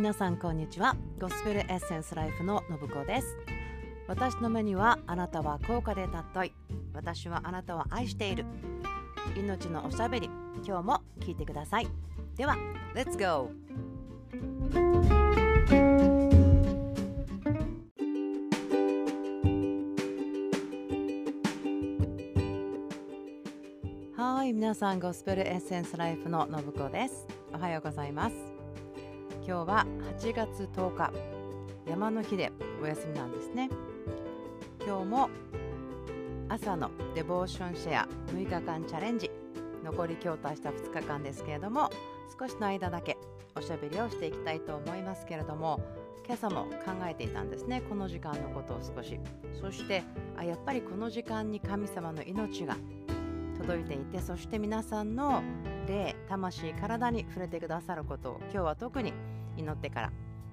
皆さんこんにちは。ゴスペルエッセンスライフの信子です。私の目にはあなたは高価で尊い。私はあなたを愛している。命のおしゃべり。今日も聞いてください。では Let's go! はい。皆さんゴスペルエッセンスライフの信子です。おはようございます。今日は8月10日山の日でお休みなんですね。今日も朝のデボーションシェア6日間チャレンジ残り今日と明日2日間ですけれども少しの間だけおしゃべりをしていきたいと思いますけれども今朝も考えていたんですね。この時間のことを少し。そしてあやっぱりこの時間に神様の命が届いていてそして皆さんの霊魂体に触れてくださることを今日は特に祈ってから、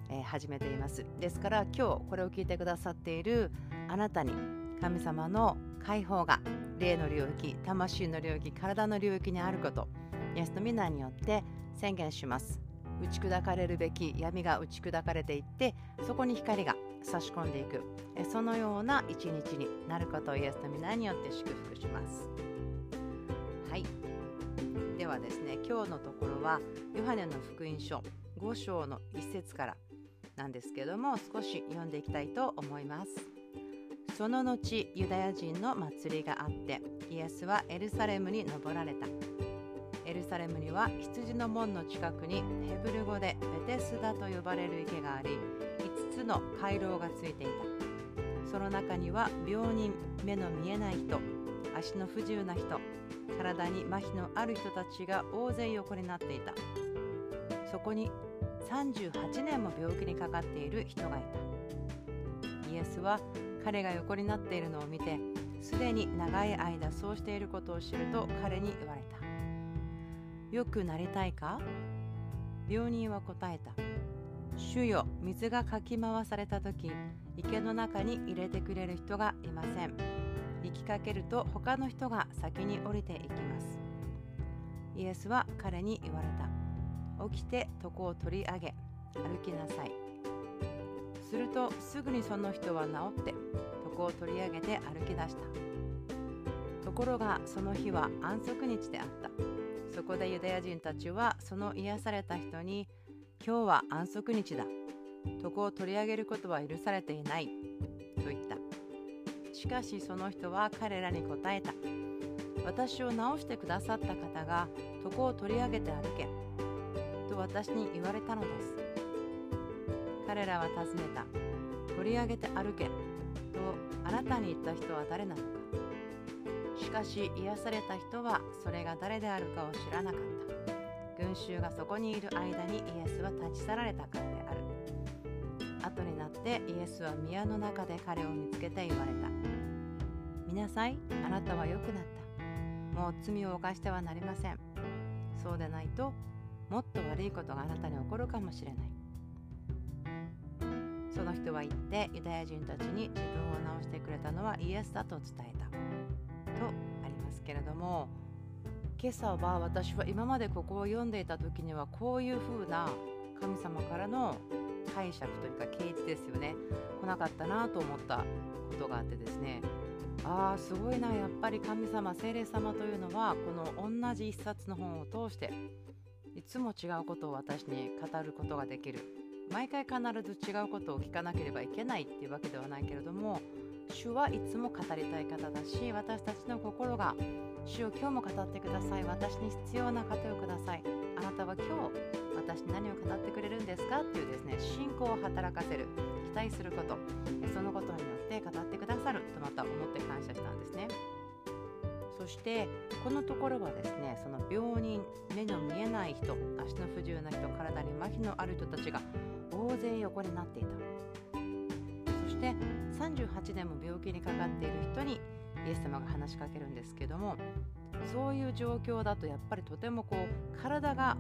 えー、始めています。ですから今日これを聞いてくださっているあなたに神様の解放が霊の領域魂の領域体の領域にあることイエスの皆によって宣言します。打ち砕かれるべき闇が打ち砕かれていってそこに光が差し込んでいく。そのような一日になることをイエスの皆によって祝福します。はい。ではですね今日のところはヨハネの福音書。5章の1節からなんですけども少し読んでいきたいと思います。その後ユダヤ人の祭りがあってイエスはエルサレムに登られた。エルサレムには羊の門の近くにヘブル語でベテスダと呼ばれる池があり5つの回廊がついていた。その中には病人目の見えない人足の不自由な人体に麻痺のある人たちが大勢横になっていた。そこに38年も病気にかかっている人がいた。イエスは彼が横になっているのを見てすでに長い間そうしていることを知ると彼に言われた。よくなりたいか？病人は答えた。主よ水がかき回された時池の中に入れてくれる人がいません。行きかけると他の人が先に降りていきます。イエスは彼に言われた。起きて床を取り上げ歩きなさい。するとすぐにその人は治って床を取り上げて歩き出した。ところがその日は安息日であった。そこでユダヤ人たちはその癒された人に今日は安息日だ。床を取り上げることは許されていない。と言った。しかしその人は彼らに答えた。私を治してくださった方が床を取り上げて歩け。私に言われたのです。彼らは尋ねた取り上げて歩けとあなたに言った人は誰なのかしかし癒された人はそれが誰であるかを知らなかった群衆がそこにいる間にイエスは立ち去られたからである後になってイエスは宮の中で彼を見つけて言われた見なさい。あなたは良くなった。もう罪を犯してはなりません。そうでないともっと悪いことがあなたに起こるかもしれない。その人は言ってユダヤ人たちに自分を治してくれたのはイエスだと伝えた。とありますけれども今朝は私は今までここを読んでいた時にはこういう風な神様からの解釈というか啓示ですよね。来なかったなと思ったことがあってですね。ああすごいな。やっぱり神様精霊様というのはこの同じ一冊の本を通していつも違うことを私に語ることができる。毎回必ず違うことを聞かなければいけないっていうわけではないけれども主はいつも語りたい方だし私たちの心が主を今日も語ってください。私に必要な糧をください。あなたは今日私に何を語ってくれるんですかっていうですね信仰を働かせる期待することそのことによって語ってくださるとまた思って感謝したんですね。そしてこのところはですねその病人目の見えない人足の不自由な人体に麻痺のある人たちが大勢横になっていた。そして38年も病気にかかっている人にイエス様が話しかけるんですけどもそういう状況だとやっぱりとてもこう体が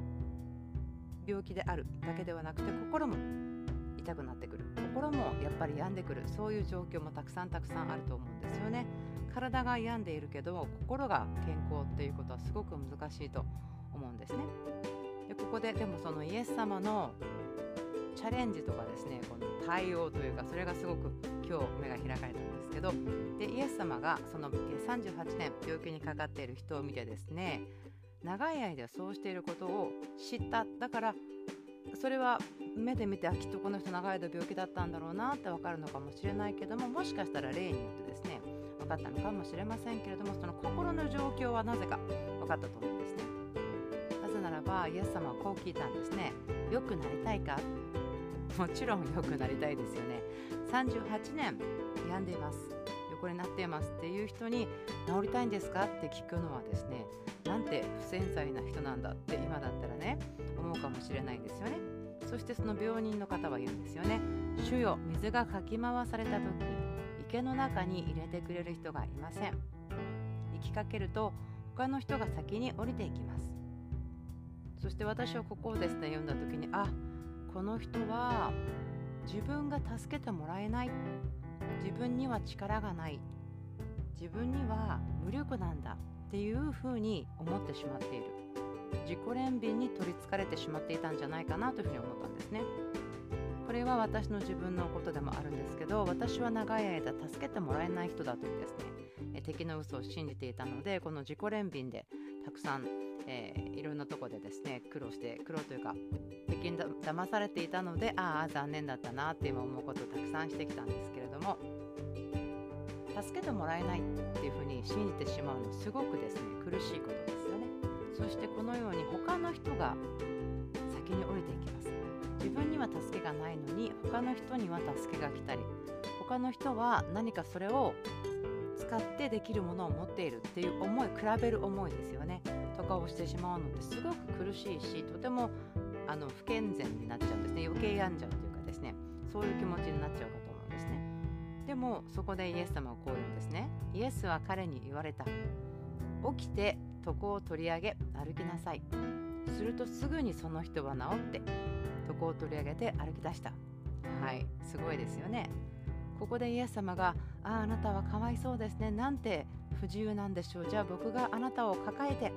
病気であるだけではなくて心も痛くなってくる。心もやっぱり病んでくる。そういう状況もたくさんたくさんあると思うんですよね。体が病んでいるけど心が健康っていうことはすごく難しいと思うんですね。でここででもそのイエス様のチャレンジとかですねこの対応というかそれがすごく今日目が開かれたんですけどでイエス様がその38年病気にかかっている人を見てですね長い間そうしていることを知った。だからそれは目で見てあきっとこの人長い間病気だったんだろうなって分かるのかもしれないけどももしかしたら例によってですねかったのかもしれませんけれどもその心の状況はなぜか分かったと思うんですね。なぜならばイエス様はこう聞いたんですね。良くなりたいか？もちろん良くなりたいですよね。38年病んでいます。横になっています。っていう人に治りたいんですか？って聞くのはですねなんて不繊細な人なんだって今だったらね思うかもしれないですよね。そしてその病人の方は言うんですよね。主よ水がかき回された時池の中に入れてくれる人がいません。行きかけると他の人が先に降りていきます。そして私はここをですね読んだ時にあこの人は自分が助けてもらえない。自分には力がない。自分には無力なんだ。っていうふうに思ってしまっている。自己憐憫に取りつかれてしまっていたんじゃないかなというふうに思ったんですね。れは私の自分のことでもあるんですけど私は長い間助けてもらえない人だというですね。敵の嘘を信じていたのでこの自己憐憫でたくさん、えー、いろんなとこでですね苦労して苦労というか敵にだ騙されていたのでああ残念だったなって今思うことをたくさんしてきたんですけれども助けてもらえないっていうふうに信じてしまうのすごくですね苦しいことですよね。そしてこのように他の人が先に降りていきます。分には助けがないのに他の人には助けが来たり他の人は何かそれを使ってできるものを持っているっていう思い比べる思いですよね。とかをしてしまうのってすごく苦しいしとてもあの不健全になっちゃうんですね。余計病んじゃうというかですね。そういう気持ちになっちゃうかと思うんですね。でもそこでイエス様はこう言うんですね。イエスは彼に言われた。起きて床を取り上げ歩きなさい。するとすぐにその人は治って。床を取り上げて歩き出したはいすごいですよね。ここでイエス様が「あああなたはかわいそうですね。なんて不自由なんでしょう。じゃあ僕があなたを抱えて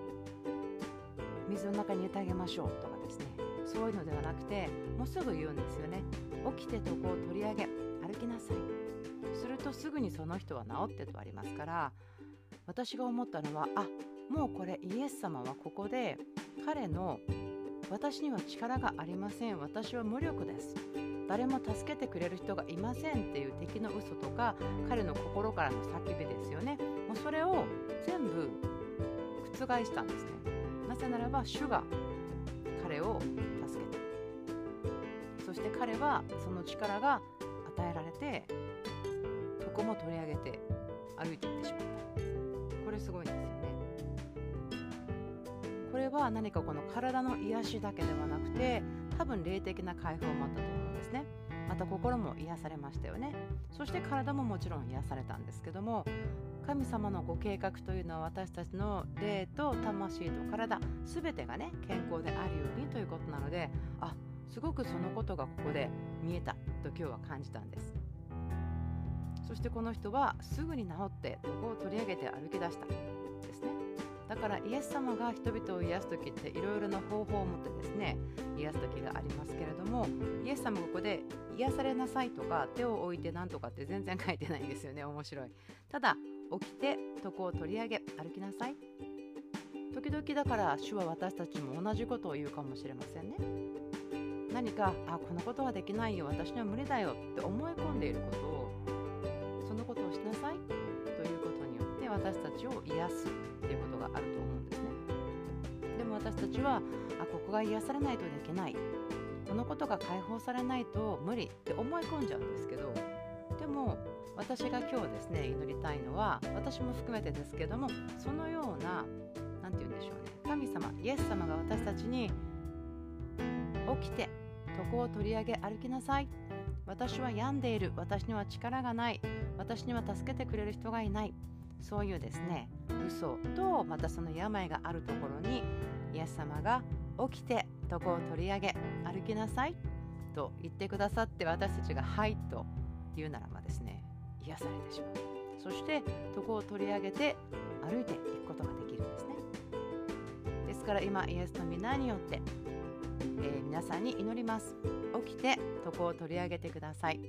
水の中に入れてあげましょう」とかですね。そういうのではなくてもうすぐ言うんですよね起きて床を取り上げ歩きなさいするとすぐにその人は治ってとありますから私が思ったのはあもうこれイエス様はここで彼の私には力がありません。私は無力です。誰も助けてくれる人がいませんっていう敵の嘘とか彼の心からの叫びですよね。もうそれを全部覆したんですね。なぜならば主が彼を助けたそして彼はその力が与えられて床も取り上げて歩いていってしまった。これすごいです。れは何かこの体の癒しだけではなくて多分霊的な解放もあったと思うんですね。また心も癒されましたよね。そして体ももちろん癒されたんですけども神様のご計画というのは私たちの霊と魂と体全てがね健康であるようにということなのであすごくそのことがここで見えたと今日は感じたんです。そしてこの人はすぐに治って床を取り上げて歩き出したですね。だからイエス様が人々を癒す時っていろいろな方法を持ってですね癒す時がありますけれどもイエス様ここで癒されなさいとか手を置いてなんとかって全然書いてないんですよね面白い。ただ起きて床を取り上げ歩きなさい時々だから主は私たちも同じことを言うかもしれませんね何かあこのことはできないよ私には無理だよって思い込んでいることをそのことをしなさい。私たちを癒すっていうことがあると思うんですね。でも私たちはあここが癒されないとできない。このことが解放されないと無理って思い込んじゃうんですけど。でも私が今日ですね祈りたいのは私も含めてですけどもそのような何て言うんでしょうね。神様イエス様が私たちに起きて床を取り上げ歩きなさい。私は病んでいる。私には力がない。私には助けてくれる人がいない。そういうですね嘘とまたその病があるところにイエス様が起きて床を取り上げ歩きなさいと言ってくださって私たちが「はい」と言うならばですね癒されてしまう。そして床を取り上げて歩いていくことができるんですね。ですから今イエスの皆によって、えー、皆さんに祈ります。起きて床を取り上げてください。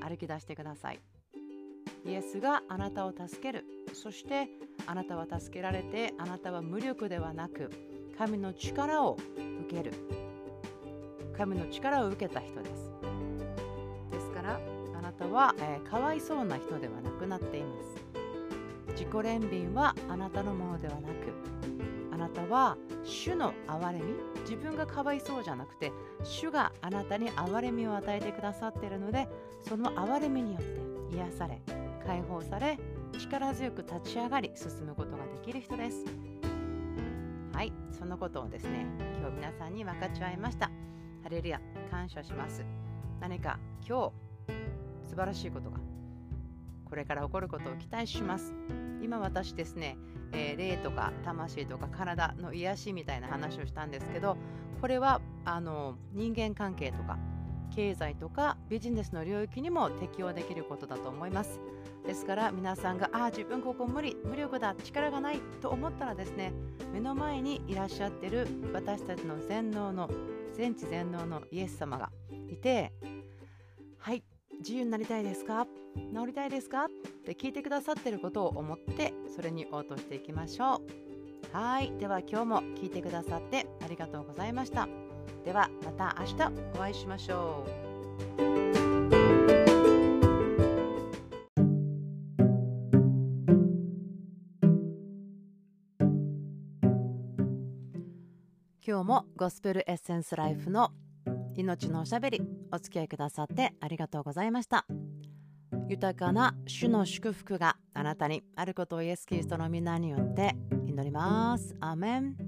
歩き出してください。イエスがあなたを助ける。そしてあなたは助けられてあなたは無力ではなく神の力を受ける。神の力を受けた人です。ですからあなたは、えー、かわいそうな人ではなくなっています。自己憐憫はあなたのものではなくあなたは主の憐れみ自分がかわいそうじゃなくて主があなたに憐れみを与えてくださっているのでその憐れみによって癒され解放され力強く立ち上がり進むことができる人です。はいそのことをですね今日皆さんに分かち合いました。ハレルヤ感謝します。何か今日素晴らしいことがこれから起こることを期待します。今私ですね、えー、霊とか魂とか体の癒しみたいな話をしたんですけどこれはあの人間関係とか経済とかビジネスの領域にも適用できることだと思います。ですから皆さんがああ自分ここ無理無力だ力がないと思ったらですね目の前にいらっしゃってる私たちの全能の全知全能のイエス様がいてはい自由になりたいですか？治りたいですか？って聞いてくださってることを思ってそれに応答していきましょう。はいでは今日も聞いてくださってありがとうございました。ではまた明日お会いしましょう。今日もゴスペルエッセンスライフの命のおしゃべりお付き合いくださってありがとうございました。豊かな主の祝福があなたにあることをイエス・キリストの皆によって祈ります。アメン。